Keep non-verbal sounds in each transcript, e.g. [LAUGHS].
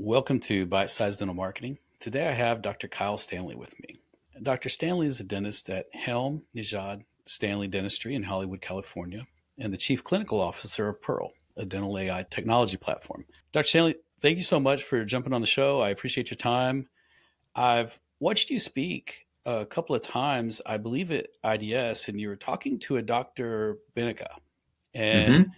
Welcome to Bite Size Dental Marketing. Today I have Dr. Kyle Stanley with me. Dr. Stanley is a dentist at Helm Nejad Stanley Dentistry in Hollywood, California, and the Chief Clinical Officer of Pearl, a dental AI technology platform. Dr. Stanley, thank you so much for jumping on the show. I appreciate your time. I've watched you speak a couple of times, I believe at IDS, and you were talking to a Dr. Benica. And mm-hmm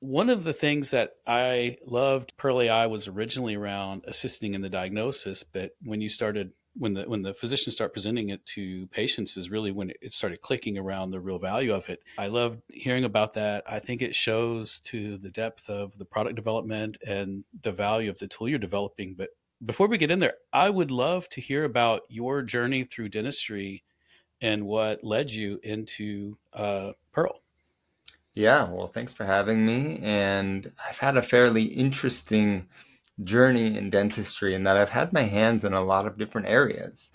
one of the things that I loved Pearl AI was originally around assisting in the diagnosis, but when you started when the when the physicians start presenting it to patients is really when it started clicking around the real value of it. I love hearing about that. I think it shows to the depth of the product development and the value of the tool you're developing. But before we get in there, I would love to hear about your journey through dentistry and what led you into uh, Pearl. Yeah, well, thanks for having me. And I've had a fairly interesting journey in dentistry in that I've had my hands in a lot of different areas.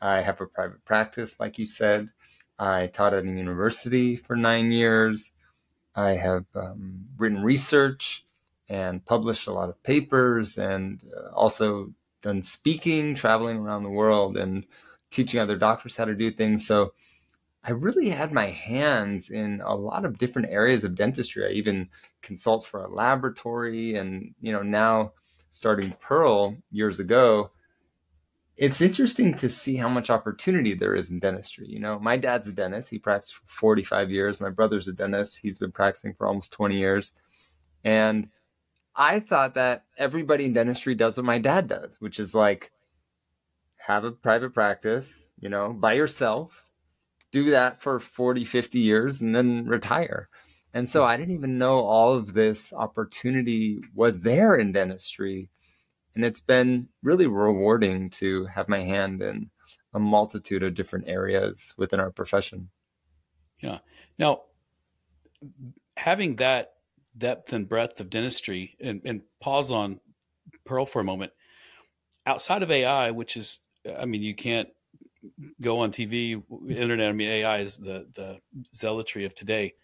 I have a private practice, like you said. I taught at a university for nine years. I have um, written research and published a lot of papers and uh, also done speaking, traveling around the world, and teaching other doctors how to do things. So I really had my hands in a lot of different areas of dentistry. I even consult for a laboratory and, you know, now starting Pearl years ago, it's interesting to see how much opportunity there is in dentistry. You know, my dad's a dentist. He practiced for 45 years. My brother's a dentist. He's been practicing for almost 20 years. And I thought that everybody in dentistry does what my dad does, which is like have a private practice, you know, by yourself, do that for 40, 50 years and then retire. And so I didn't even know all of this opportunity was there in dentistry. And it's been really rewarding to have my hand in a multitude of different areas within our profession. Yeah. Now, having that depth and breadth of dentistry, and, and pause on Pearl for a moment, outside of AI, which is, I mean, you can't go on TV, internet. I mean, AI is the the zealotry of today.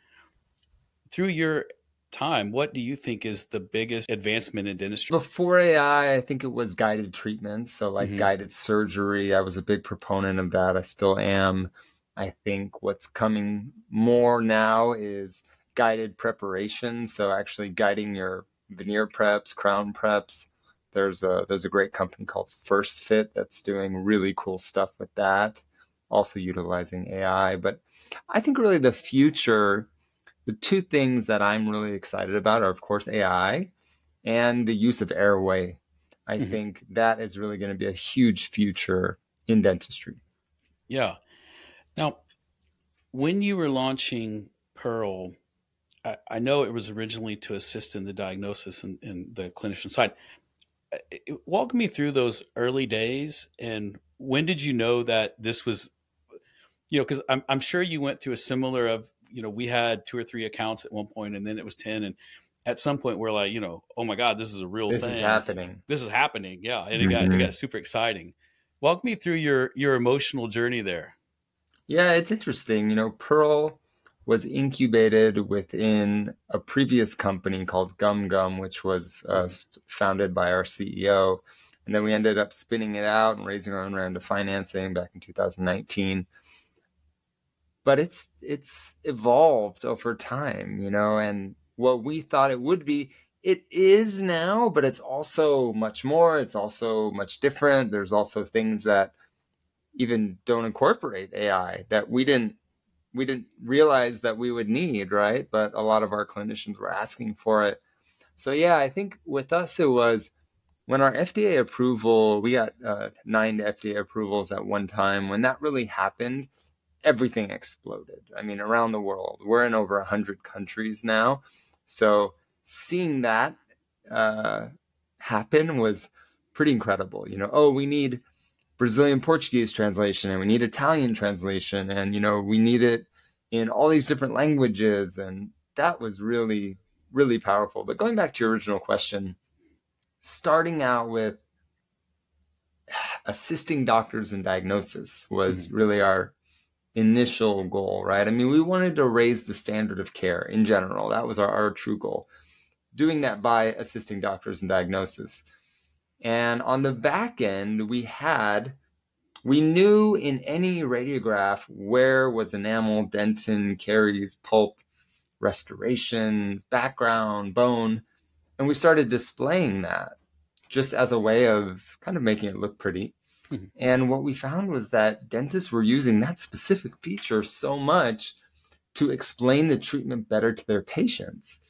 Through your time, what do you think is the biggest advancement in dentistry? Before AI, I think it was guided treatment. So, like mm-hmm. guided surgery, I was a big proponent of that. I still am. I think what's coming more now is guided preparation. So, actually guiding your veneer preps, crown preps, there's a there's a great company called First Fit that's doing really cool stuff with that, also utilizing AI. But I think really the future, the two things that I'm really excited about are of course AI and the use of airway. I mm-hmm. think that is really going to be a huge future in dentistry. Yeah. Now, when you were launching Pearl, I, I know it was originally to assist in the diagnosis and, and the clinician side walk me through those early days and when did you know that this was you know because I'm, I'm sure you went through a similar of you know we had two or three accounts at one point and then it was 10 and at some point we're like you know oh my god this is a real this thing is happening this is happening yeah and it mm-hmm. got it mm-hmm. got super exciting walk me through your your emotional journey there yeah it's interesting you know pearl was incubated within a previous company called GumGum, which was uh, founded by our CEO. And then we ended up spinning it out and raising our own round of financing back in 2019. But it's it's evolved over time, you know, and what we thought it would be, it is now, but it's also much more. It's also much different. There's also things that even don't incorporate AI that we didn't we didn't realize that we would need, right? But a lot of our clinicians were asking for it. So yeah, I think with us it was when our FDA approval, we got uh, nine FDA approvals at one time. When that really happened, everything exploded. I mean, around the world, we're in over hundred countries now. So seeing that uh, happen was pretty incredible. You know, oh, we need Brazilian Portuguese translation and we need Italian translation and you know we need it in all these different languages and that was really really powerful. But going back to your original question, starting out with assisting doctors in diagnosis was mm-hmm. really our initial goal, right? I mean, we wanted to raise the standard of care in general. That was our, our true goal. doing that by assisting doctors in diagnosis. And on the back end, we had, we knew in any radiograph where was enamel, dentin, caries, pulp, restorations, background, bone. And we started displaying that just as a way of kind of making it look pretty. Mm-hmm. And what we found was that dentists were using that specific feature so much to explain the treatment better to their patients.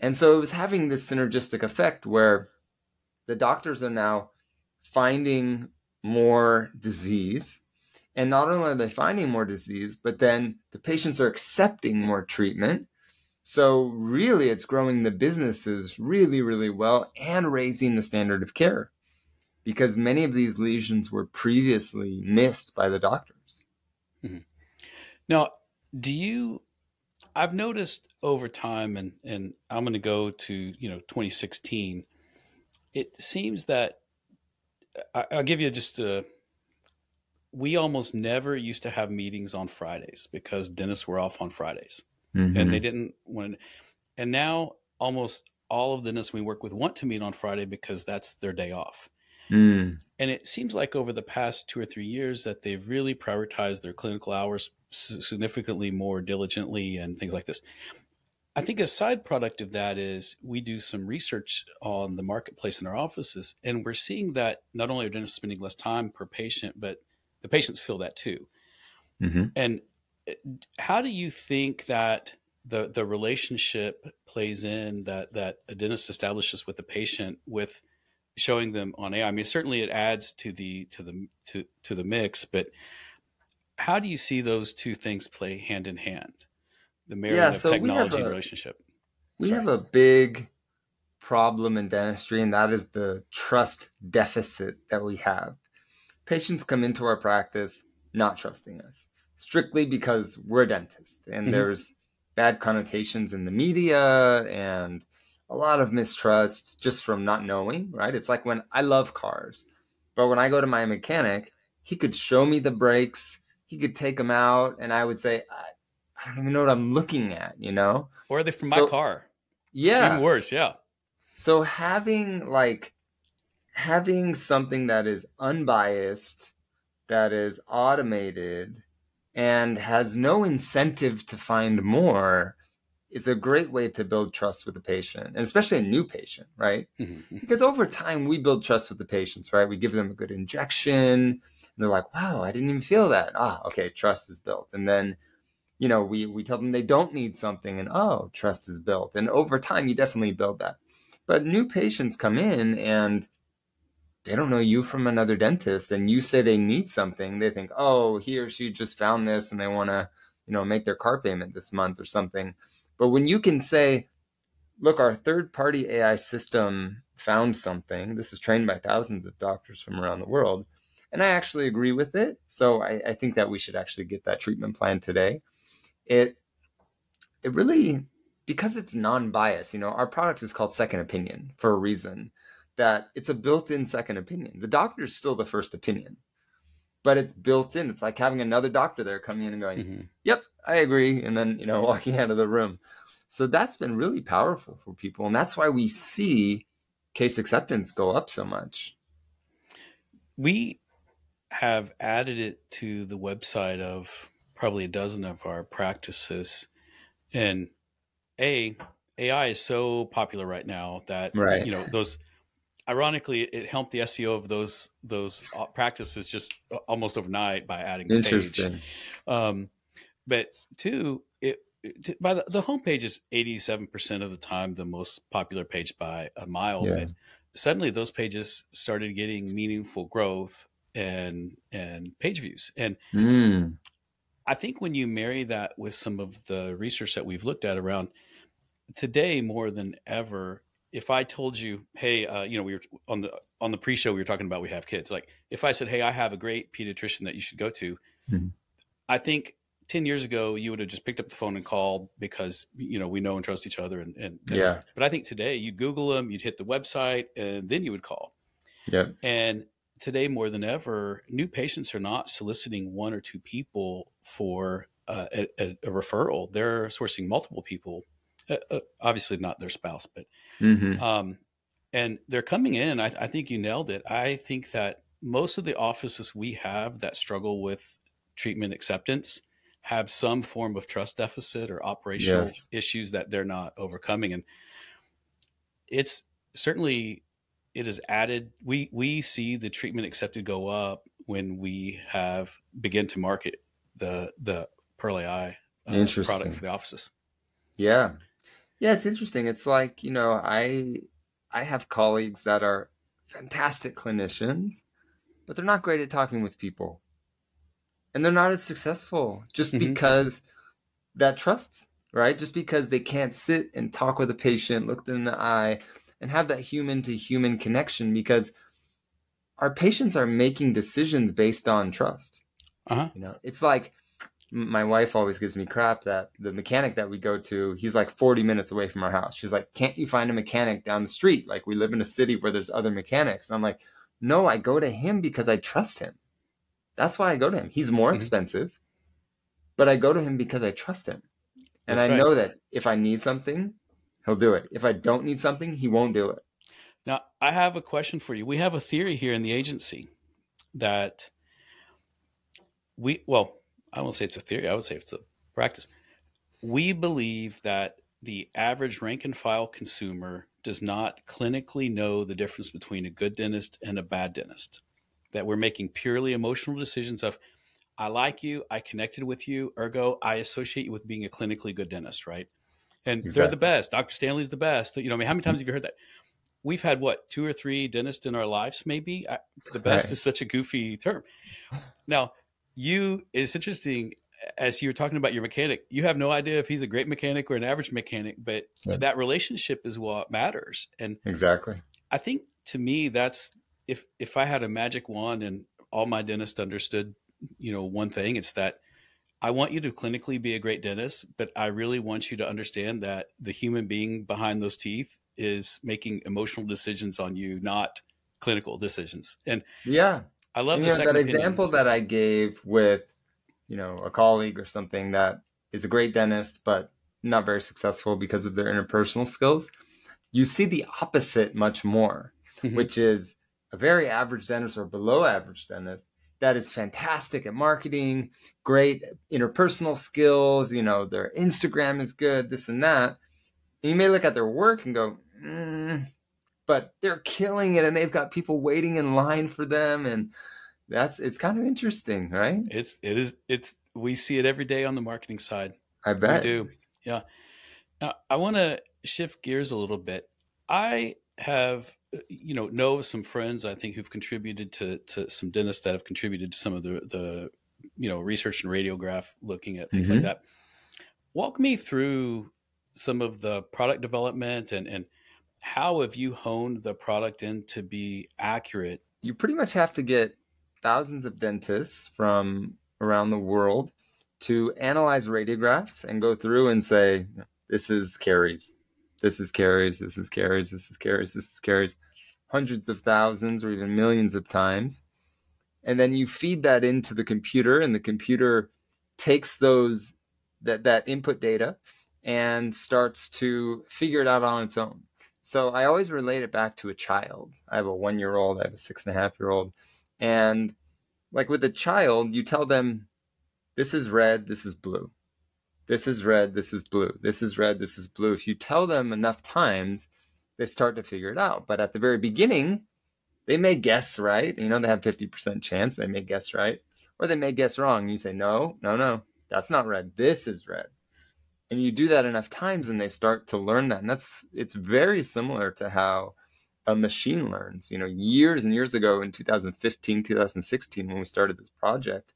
And so it was having this synergistic effect where the doctors are now finding more disease. And not only are they finding more disease, but then the patients are accepting more treatment. So, really, it's growing the businesses really, really well and raising the standard of care because many of these lesions were previously missed by the doctors. Mm-hmm. Now, do you I've noticed over time, and and I'm going to go to you know 2016. It seems that I, will give you just a. We almost never used to have meetings on Fridays because dentists were off on Fridays, mm-hmm. and they didn't want. And now almost all of the dentists we work with want to meet on Friday because that's their day off. Mm. And it seems like over the past two or three years that they've really prioritized their clinical hours significantly more diligently and things like this. I think a side product of that is we do some research on the marketplace in our offices, and we're seeing that not only are dentists spending less time per patient, but the patients feel that too. Mm-hmm. And uh, how do you think that the the relationship plays in that that a dentist establishes with the patient with showing them on AI? I mean, certainly it adds to the to the to to the mix, but how do you see those two things play hand in hand? The marriage yeah, so of technology a, relationship. We Sorry. have a big problem in dentistry, and that is the trust deficit that we have. Patients come into our practice not trusting us strictly because we're a dentist, and mm-hmm. there's bad connotations in the media and a lot of mistrust just from not knowing, right? It's like when I love cars, but when I go to my mechanic, he could show me the brakes, he could take them out, and I would say, I, don't even know what I'm looking at, you know? Or are they from my so, car? Yeah. Even worse, yeah. So having like having something that is unbiased, that is automated, and has no incentive to find more is a great way to build trust with the patient, and especially a new patient, right? Mm-hmm. Because over time, we build trust with the patients, right? We give them a good injection, and they're like, "Wow, I didn't even feel that." Ah, okay, trust is built, and then, you know, we we tell them they don't need something, and oh, trust is built, and over time, you definitely build that. But new patients come in and they don't know you from another dentist, and you say they need something, they think, "Oh, he or she just found this, and they want to." You know, make their car payment this month or something but when you can say, look, our third party AI system found something, this is trained by thousands of doctors from around the world, and I actually agree with it. So I, I think that we should actually get that treatment plan today. It it really because it's non-biased, you know, our product is called second opinion for a reason that it's a built-in second opinion. The doctor is still the first opinion, but it's built in. It's like having another doctor there coming in and going, mm-hmm. "Yep, I agree, and then you know [LAUGHS] walking out of the room. So that's been really powerful for people, and that's why we see case acceptance go up so much. We have added it to the website of probably a dozen of our practices, and a AI is so popular right now that right. you know those. Ironically, it helped the SEO of those those uh, practices just almost overnight by adding the Interesting. page. Um, but two, it, it by the, the homepage is 87% of the time the most popular page by a mile. Yeah. But suddenly those pages started getting meaningful growth and and page views. And mm. I think when you marry that with some of the research that we've looked at around today more than ever, if I told you, hey, uh, you know, we were on the on the pre-show we were talking about we have kids. Like if I said, hey, I have a great pediatrician that you should go to, mm-hmm. I think 10 years ago you would have just picked up the phone and called because you know we know and trust each other and, and, and yeah but i think today you google them you'd hit the website and then you would call yeah and today more than ever new patients are not soliciting one or two people for uh, a, a, a, referral they're sourcing multiple people Uh, uh, obviously not their spouse, but mm-hmm. um, and they're coming in. I, I think you nailed it. I think that most of the offices we have that struggle with treatment acceptance have some form of trust deficit or operational yes. issues that they're not overcoming and it's certainly it is added we we see the treatment accepted go up when we have begin to market the the pearl ai uh, product for the offices. Yeah. Yeah it's interesting. It's like you know i i have colleagues that are fantastic clinicians but they're not great at talking with people. And they're not as successful just mm-hmm. because that trust right? Just because they can't sit and talk with a patient look them in the eye and have that human to human connection because our patients are making decisions based on trust uh-huh. you know it's like my wife always gives me crap that the mechanic that we go to he's like 40 minutes away from our house she's like can't you find a mechanic down the street like we live in a city where there's other mechanics and i'm like no i go to him because i trust him that's why I go to him. He's more mm-hmm. expensive, but I go to him because I trust him. And That's I right. know that if I need something, he'll do it. If I don't need something, he won't do it. Now, I have a question for you. We have a theory here in the agency that we, well, I won't say it's a theory, I would say it's a practice. We believe that the average rank and file consumer does not clinically know the difference between a good dentist and a bad dentist that we're making purely emotional decisions of I like you, I connected with you, ergo I associate you with being a clinically good dentist, right? And exactly. they're the best. Dr. Stanley's the best. You know, I mean, how many times have you heard that? We've had what two or three dentists in our lives, maybe. I, the best right. is such a goofy term. Now, you it's interesting as you were talking about your mechanic. You have no idea if he's a great mechanic or an average mechanic, but yeah. that relationship is what matters. And exactly, I think to me that's if if I had a magic wand and all my dentists understood, you know, one thing, it's that I want you to clinically be a great dentist, but I really want you to understand that the human being behind those teeth is making emotional decisions on you, not clinical decisions. And yeah, I love you know, that example that I gave with, you know, a colleague or something that is a great dentist, but not very successful because of their interpersonal skills. You see the opposite much more, mm-hmm. which is a very average dentist or below average dentist that is fantastic at marketing, great interpersonal skills, you know, their Instagram is good, this and that. And you may look at their work and go, mm, but they're killing it and they've got people waiting in line for them and that's it's kind of interesting, right? It's it is it's we see it every day on the marketing side. I bet. We do. Yeah. Now I want to shift gears a little bit. I have you know know some friends I think who've contributed to to some dentists that have contributed to some of the the you know research and radiograph looking at things mm-hmm. like that. Walk me through some of the product development and and how have you honed the product in to be accurate? You pretty much have to get thousands of dentists from around the world to analyze radiographs and go through and say this is caries this is caries, this is caries, this is caries, this is caries, hundreds of thousands or even millions of times. And then you feed that into the computer, and the computer takes those that that input data and starts to figure it out on its own. So I always relate it back to a child. I have a one year old, I have a six and a half year old. And like with a child, you tell them, this is red, this is blue this is red, this is blue, this is red, this is blue. If you tell them enough times, they start to figure it out. But at the very beginning, they may guess right. You know, they have 50% chance they may guess right, or they may guess wrong. You say, no, no, no, that's not red. This is red. And you do that enough times and they start to learn that. And that's, it's very similar to how a machine learns. You know, years and years ago in 2015, 2016, when we started this project,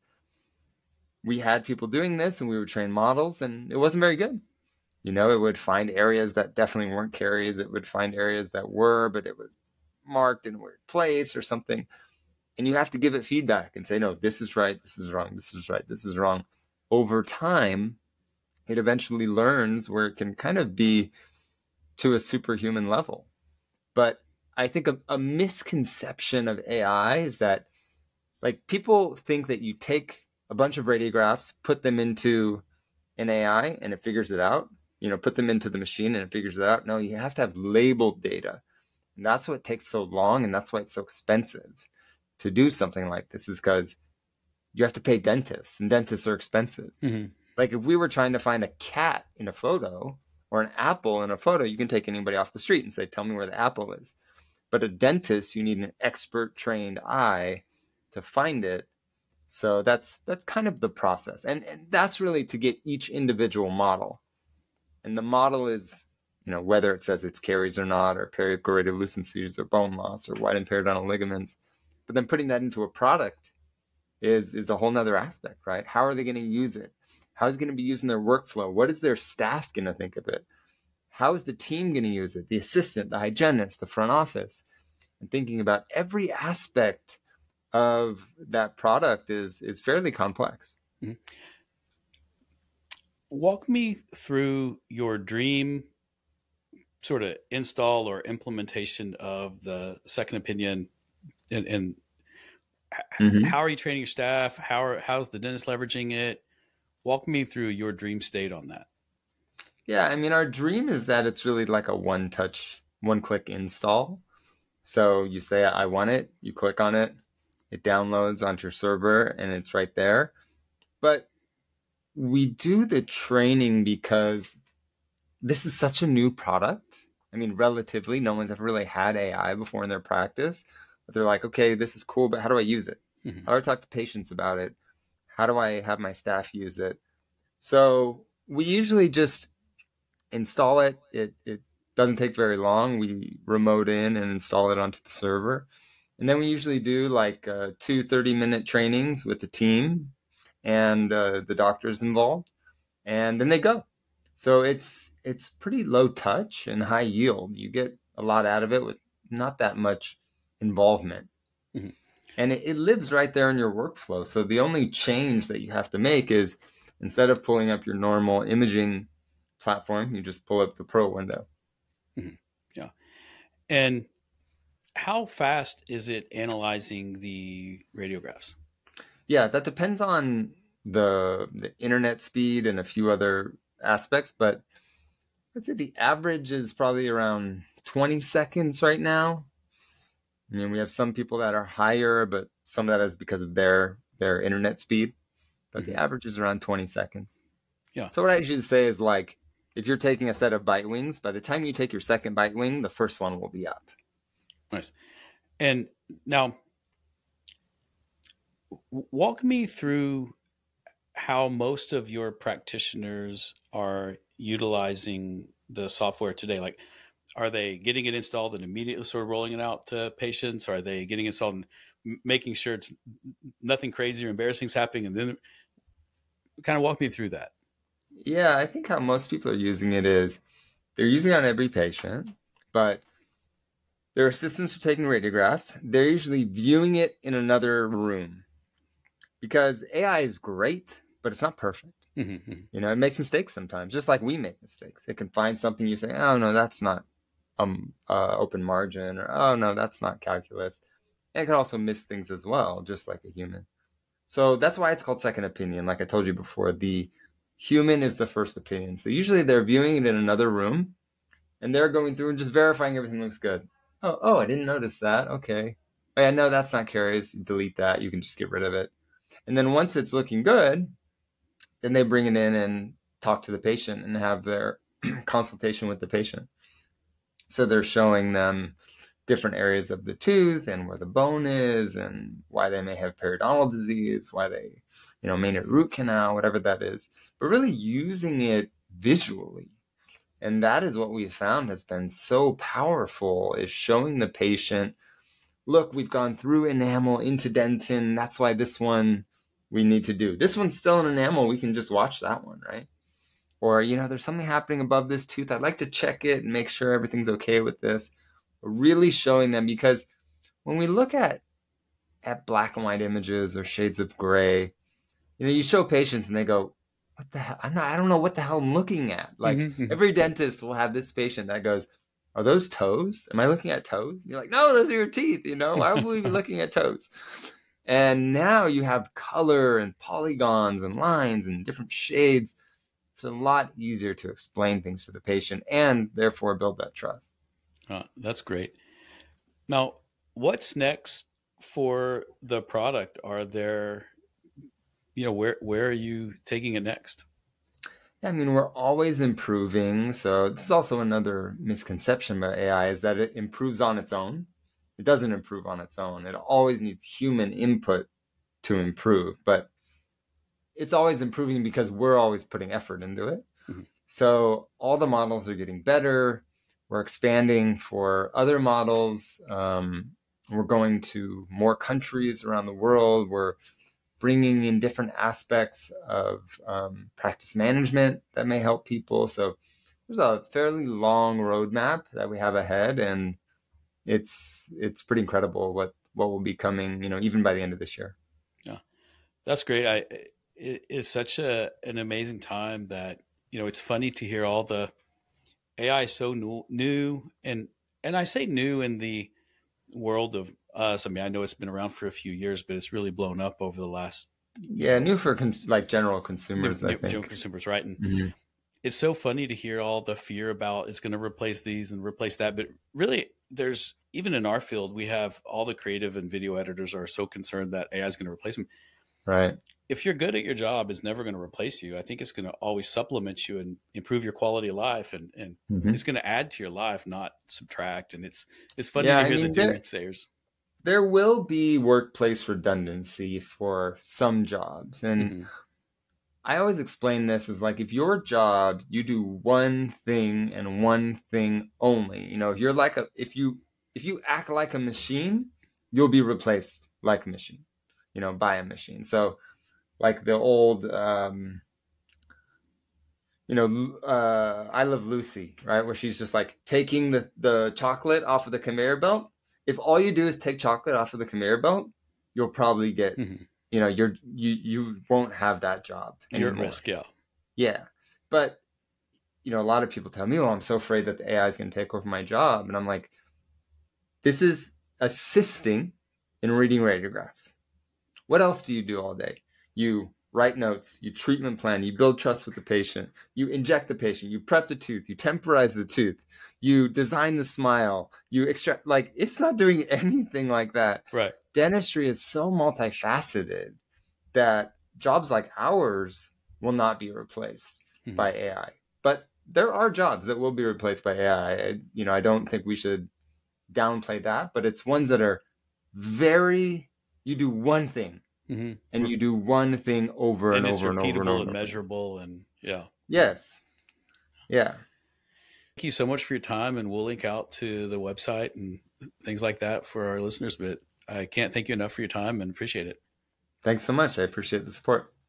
we had people doing this and we would train models and it wasn't very good. You know, it would find areas that definitely weren't caries. It would find areas that were, but it was marked in a weird place or something. And you have to give it feedback and say, no, this is right, this is wrong, this is right, this is wrong. Over time, it eventually learns where it can kind of be to a superhuman level. But I think a, a misconception of AI is that like people think that you take a bunch of radiographs, put them into an AI, and it figures it out. You know, put them into the machine and it figures it out. No, you have to have labeled data. And that's what takes so long and that's why it's so expensive to do something like this is because you have to pay dentists and dentists are expensive. Mm-hmm. Like if we were trying to find a cat in a photo or an apple in a photo, you can take anybody off the street and say, tell me where the apple is. But a dentist, you need an expert trained eye to find it. So that's that's kind of the process. And, and that's really to get each individual model. And the model is, you know, whether it says it's caries or not, or perichoroidal lucencies or bone loss, or widened periodontal ligaments. But then putting that into a product is is a whole nother aspect, right? How are they going to use it? How is it going to be used in their workflow? What is their staff going to think of it? How is the team going to use it? The assistant, the hygienist, the front office, and thinking about every aspect of that product is is fairly complex. Mm-hmm. Walk me through your dream sort of install or implementation of the second opinion and, and mm-hmm. how are you training your staff? How are, how's the dentist leveraging it? Walk me through your dream state on that. Yeah, I mean, our dream is that it's really like a one touch, one click install. So you say, I want it, you click on it, it downloads onto your server, and it's right there. But we do the training because this is such a new product. I mean, relatively, no one's ever really had AI before in their practice. But they're like, okay, this is cool, but how do I use it? Mm-hmm. How do I talk to patients about it? How do I have my staff use it? So we usually just install it. It it doesn't take very long. We remote in and install it onto the server. And then we usually do like uh, two 30 minute trainings with the team and uh, the doctors involved. And then they go. So it's it's pretty low touch and high yield. You get a lot out of it with not that much involvement. Mm-hmm. And it, it lives right there in your workflow. So the only change that you have to make is instead of pulling up your normal imaging platform, you just pull up the Pearl window. Mm-hmm. Yeah. And how fast is it analyzing the radiographs? Yeah, that depends on the, the internet speed and a few other aspects, but I'd say the average is probably around 20 seconds right now. I mean, we have some people that are higher, but some of that is because of their their internet speed. But mm-hmm. the average is around 20 seconds. Yeah. So what I usually say is like, if you're taking a set of bite wings, by the time you take your second bite wing, the first one will be up. Nice. And now, walk me through how most of your practitioners are utilizing the software today. Like, are they getting it installed and immediately sort of rolling it out to patients? Are they getting installed and making sure it's nothing crazy or embarrassing is happening? And then kind of walk me through that. Yeah, I think how most people are using it is they're using it on every patient, but their assistants are taking radiographs. They're usually viewing it in another room because AI is great, but it's not perfect. Mm-hmm. You know, it makes mistakes sometimes, just like we make mistakes. It can find something you say, "Oh no, that's not um uh, open margin," or "Oh no, that's not calculus." And it can also miss things as well, just like a human. So that's why it's called second opinion. Like I told you before, the human is the first opinion. So usually they're viewing it in another room, and they're going through and just verifying everything looks good. Oh, oh, I didn't notice that. Okay. Oh, yeah, no, that's not caries. Delete that. You can just get rid of it. And then once it's looking good, then they bring it in and talk to the patient and have their [CLEARS THROAT] consultation with the patient. So they're showing them different areas of the tooth and where the bone is and why they may have periodontal disease, why they, you know, may need root canal, whatever that is, but really using it visually and that is what we've found has been so powerful is showing the patient, look, we've gone through enamel into dentin. That's why this one we need to do. This one's still in enamel. We can just watch that one, right? Or, you know, there's something happening above this tooth. I'd like to check it and make sure everything's okay with this. really showing them because when we look at at black and white images or shades of gray, you know, you show patients and they go, what the hell? I'm not, I don't know what the hell I'm looking at. Like mm-hmm, mm-hmm. every dentist will have this patient that goes, are those toes? Am I looking at toes? And you're like, no, those are your teeth. You know, why would we be looking at toes? And now you have color and polygons and lines and different shades. it's a lot easier to explain things to the patient and therefore build that trust. Uh, that's great. Now, what's next for the product? Are there, you know, where where are you taking it next? I mean, we're always improving. So this is also another misconception about AI is that it improves on its own. It doesn't improve on its own. It always needs human input to improve, but it's always improving because we're always putting effort into it. Mm-hmm. So all the models are getting better. We're expanding for other models. Um, we're going to more countries around the world. We're bringing in different aspects of um, practice management that may help people. So there's a fairly long roadmap that we have ahead, and it's it's pretty incredible what what will be coming. You know, even by the end of this year. Yeah, that's great. I it is such a an amazing time that you know it's funny to hear all the AI so new, new and and I say new in the world of us. I mean, I know it's been around for a few years, but it's really blown up over the last. Yeah, new for cons- like general consumers. New, I think general consumers, right? And mm-hmm. It's so funny to hear all the fear about it's going to replace these and replace that, but really, there's even in our field, we have all the creative and video editors are so concerned that AI is going to replace them. Right. If you're good at your job, it's never going to replace you. I think it's going to always supplement you and improve your quality of life, and and mm-hmm. it's going to add to your life, not subtract. And it's it's funny yeah, to hear I mean, the doomsayers there will be workplace redundancy for some jobs. And mm-hmm. I always explain this as like if your job, you do one thing and one thing only. You know, if you're like a if you if you act like a machine, you'll be replaced like a machine, you know, by a machine. So like the old um you know, uh, I Love Lucy, right? Where she's just like taking the, the chocolate off of the conveyor belt if all you do is take chocolate off of the conveyor belt, you'll probably get, mm-hmm. You know, you're you you won't have that job. Anymore. You're at risk, yeah. Yeah, but you know, a lot of people tell me, well I'm so afraid that the AI is going to take over my job," and I'm like, this is assisting in reading radiographs. What else do you do all day? You write notes, you treatment plan, you build trust with the patient, you inject the patient, you prep the tooth, you temporize the tooth, you design the smile, you extract like it's not doing [LAUGHS] anything like that. Right. Dentistry is so multifaceted that jobs like ours will not be replaced mm-hmm. by AI. But there are jobs that will be replaced by AI. I, you know, I don't think we should downplay that, but it's ones that are very you do one thing mm-hmm. and you do one thing over and, and over and over and over and measurable and yeah. Yes. Yeah. Thank you so much for your time, and we'll link out to the website and things like that for our listeners. But I can't thank you enough for your time and appreciate it. Thanks so much. I appreciate the support.